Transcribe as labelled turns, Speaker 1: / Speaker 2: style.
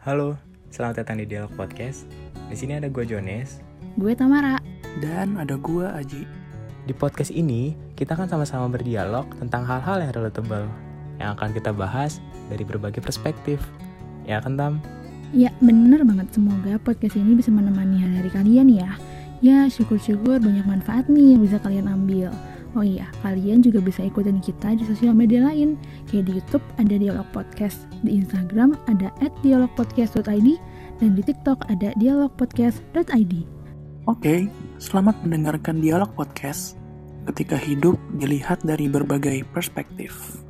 Speaker 1: Halo, selamat datang di Dialog Podcast. Di sini ada gue Jones.
Speaker 2: Gue Tamara.
Speaker 3: Dan ada gua Aji.
Speaker 1: Di podcast ini, kita akan sama-sama berdialog tentang hal-hal yang relatable yang akan kita bahas dari berbagai perspektif. Ya kan, Tam?
Speaker 2: Ya bener banget, semoga podcast ini bisa menemani hari-hari kalian ya. Ya syukur-syukur banyak manfaat nih yang bisa kalian ambil. Oh iya, kalian juga bisa ikutin kita di sosial media lain. Kayak di Youtube ada Dialog Podcast, di Instagram ada @dialogpodcast.id, dan di TikTok ada dialogpodcast.id.
Speaker 3: Oke, selamat mendengarkan dialog podcast ketika hidup dilihat dari berbagai perspektif.